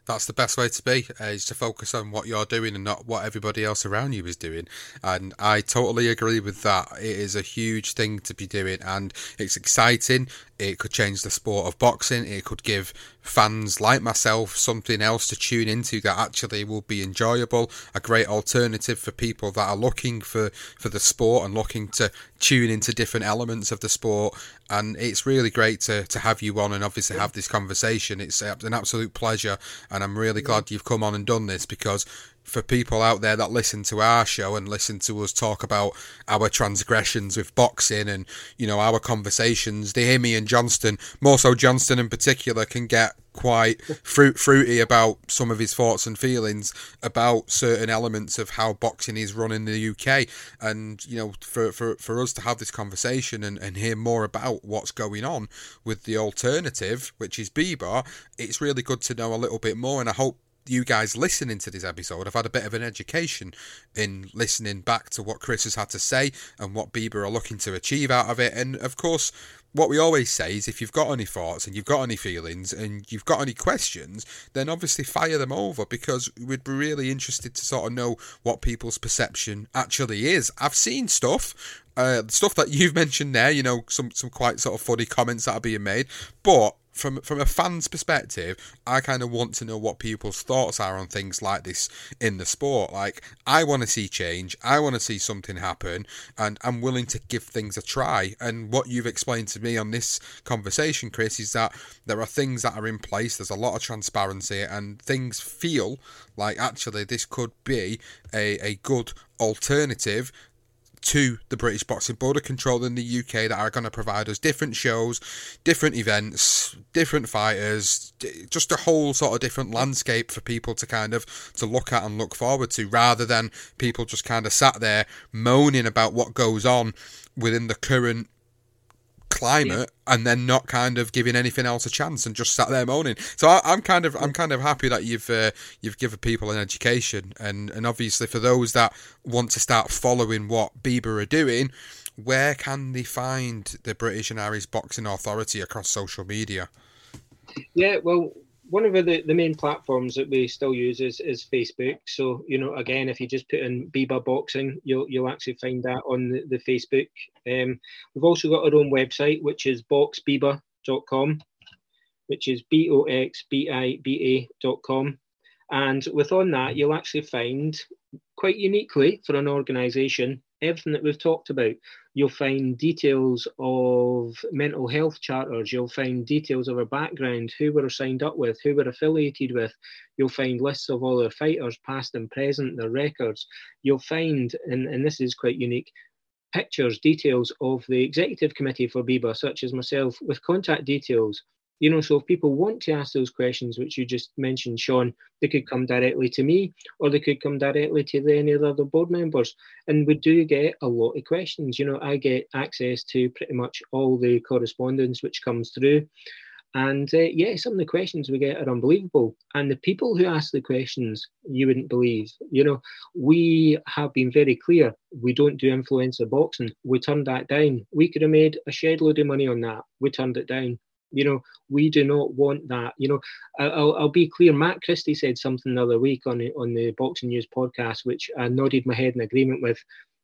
that's the best way to be uh, is to focus on what you're doing and not what everybody else around you is doing. And i totally agree with that. It is a huge thing to be doing and it's exciting. It could change the sport of boxing. It could give fans like myself something else to tune into that actually will be enjoyable a great alternative for people that are looking for for the sport and looking to tune into different elements of the sport and it's really great to to have you on and obviously have this conversation. It's an absolute pleasure and I'm really glad you've come on and done this because for people out there that listen to our show and listen to us talk about our transgressions with boxing and you know our conversations they hear me and johnston more so johnston in particular can get quite [laughs] fruit fruity about some of his thoughts and feelings about certain elements of how boxing is run in the UK and you know for for, for us to have this conversation and, and hear more about what's going on with the alternative which is BIBA it's really good to know a little bit more. And I hope you guys listening to this episode, I've had a bit of an education in listening back to what Chris has had to say and what BIBA are looking to achieve out of it. And of course, what we always say is if you've got any thoughts and you've got any feelings and you've got any questions, then obviously fire them over because we'd be really interested to sort of know what people's perception actually is. I've seen stuff, uh, stuff that you've [laughs] mentioned there, you know, some, some quite sort of funny comments that are being made, but from from a fan's perspective, I kind of want to know what people's thoughts are on things like this in the sport. Like, I want to see change, I want to see something happen, and I'm willing to give things a try. And what you've explained to me on this conversation, Chris, is that there are things that are in place. There's a lot of transparency, and things feel like actually this could be a, a good alternative to the British Boxing Board of Control in the UK that are going to provide us different shows, different events, different fighters, just a whole sort of different landscape for people to kind of to look at and look forward to rather than people just kind of sat there moaning about what goes on within the current climate yeah. and then not kind of giving anything else a chance and just sat there moaning. So I, am kind of I'm kind of happy that you've uh, you've given people an education and and obviously for those that want to start following what BIBA are doing, where can they find the British and Irish Boxing Authority across social media? Yeah, well, one of the, the main platforms that we still use is, is Facebook. So, you know, again, if you just put in BIBA Boxing, you'll you'll actually find that on the, the Facebook. Um, we've also got our own website, which is boxbiba.com, which is B O X B I B A.com. And within that, you'll actually find, quite uniquely for an organisation, everything that we've talked about. You'll find details of mental health charters. You'll find details of our background, who we're signed up with, who we're affiliated with. You'll find lists of all our fighters, past and present, their records. You'll find, and, and this is quite unique, pictures, details of the executive committee for BIBA, such as myself, with contact details you know, so if people want to ask those questions, which you just mentioned, Sean, they could come directly to me or they could come directly to the, any of the other board members. And we do get a lot of questions. You know, I get access to pretty much all the correspondence which comes through. And uh, yeah, some of the questions we get are unbelievable. And the people who ask the questions, you wouldn't believe. You know, we have been very clear. We don't do influencer boxing. We turned that down. We could have made a shed load of money on that. We turned it down. You know, we do not want that. You know, I'll, I'll be clear. Matt Christie said something the other week on the, on the Boxing News podcast, which I nodded my head in agreement with.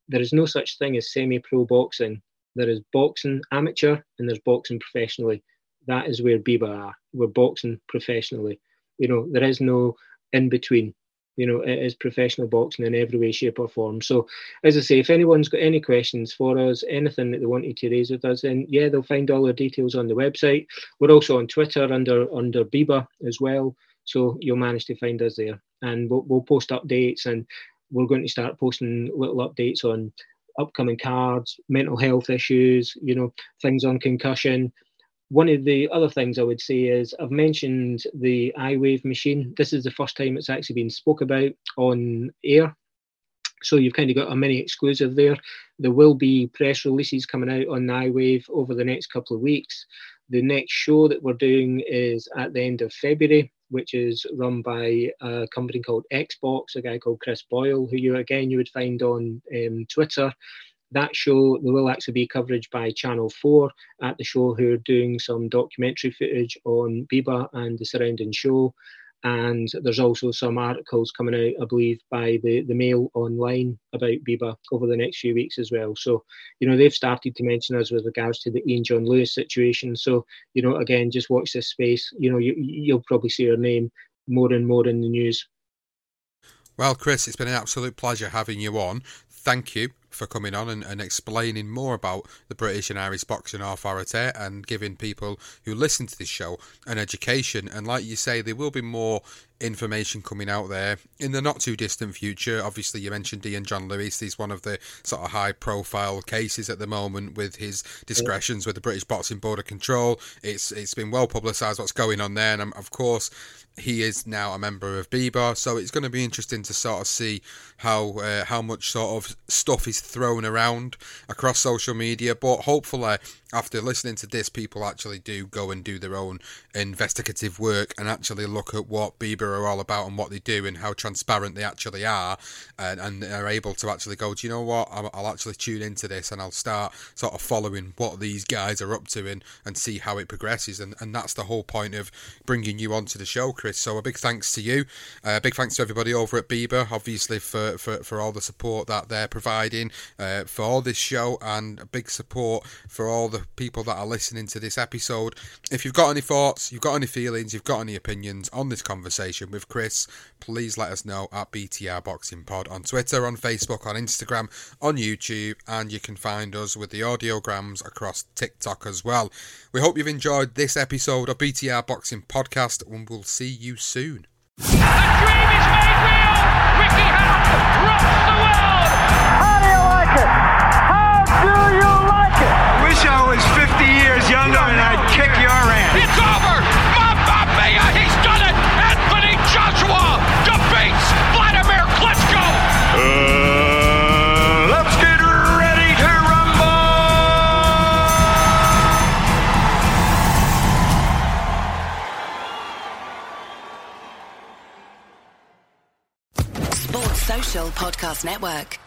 There is no such thing as semi-pro boxing. There is boxing amateur and there's boxing professionally. That is where BIBA are. We're boxing professionally. You know, there is no in between. You know, it is professional boxing in every way, shape, or form. So, as I say, if anyone's got any questions for us, anything that they wanted to raise with us, then yeah, they'll find all the details on the website. We're also on Twitter under under BIBA as well, so you'll manage to find us there, and we'll, we'll post updates and we're going to start posting little updates on upcoming cards, mental health issues, you know, things on concussion. One of the other things I would say is I've mentioned the iWave machine. This is the first time it's actually been spoke about on air. So you've kind of got a mini exclusive there. There will be press releases coming out on iWave over the next couple of weeks. The next show that we're doing is at the end of February, which is run by a company called Xbox, a guy called Chris Boyle, who you again you would find on um, Twitter. That show there will actually be coverage by Channel Four at the show, who are doing some documentary footage on Biba and the surrounding show and there's also some articles coming out, I believe, by the, the Mail online about Biba over the next few weeks as well. So, you know, they've started to mention us with regards to the Ian John Lewis situation. So, you know, again, just watch this space. You know, you, you'll probably see her name more and more in the news. Well, Chris, it's been an absolute pleasure having you on. Thank you for coming on and, and explaining more about the British and Irish Boxing Authority and giving people who listen to this show an education. And like you say, there will be more information coming out there in the not too distant future. Obviously, you mentioned Ian John Lewis. He's one of the sort of high profile cases at the moment with his discretions with the British Boxing Board of Control. It's it's been well publicised what's going on there, and um, of course, he is now a member of BIBA, so it's going to be interesting to sort of see how uh, how much sort of stuff is thrown around across social media. But hopefully, after listening to this, people actually do go and do their own investigative work and actually look at what BIBA are all about and what they do and how transparent they actually are, and, and are able to actually go, do you know what? I'll, I'll actually tune into this and I'll start sort of following what these guys are up to and, and see how it progresses. And, and that's the whole point of bringing you onto the show, Chris. So a big thanks to you. A uh, big thanks to everybody over at BIBA, obviously, for, for, for all the support that they're providing uh, for this show and a big support for all the people that are listening to this episode. If you've got any thoughts, you've got any feelings, you've got any opinions on this conversation with Chris, please let us know at BTR Boxing Pod on Twitter, on Facebook, on Instagram, on YouTube, and you can find us with the audiograms across TikTok as well. We hope you've enjoyed this episode of BTR Boxing Podcast, and we'll see you soon. The dream is made real. Ricky Hatton rocks the world. How do you like it? It? Wish I was 50 years younger and I'd kick your ass. It's over. Mamma mia, he's done it. Anthony Joshua defeats Vladimir Klitschko. Uh, let's get ready to rumble. Sports Social Podcast Network.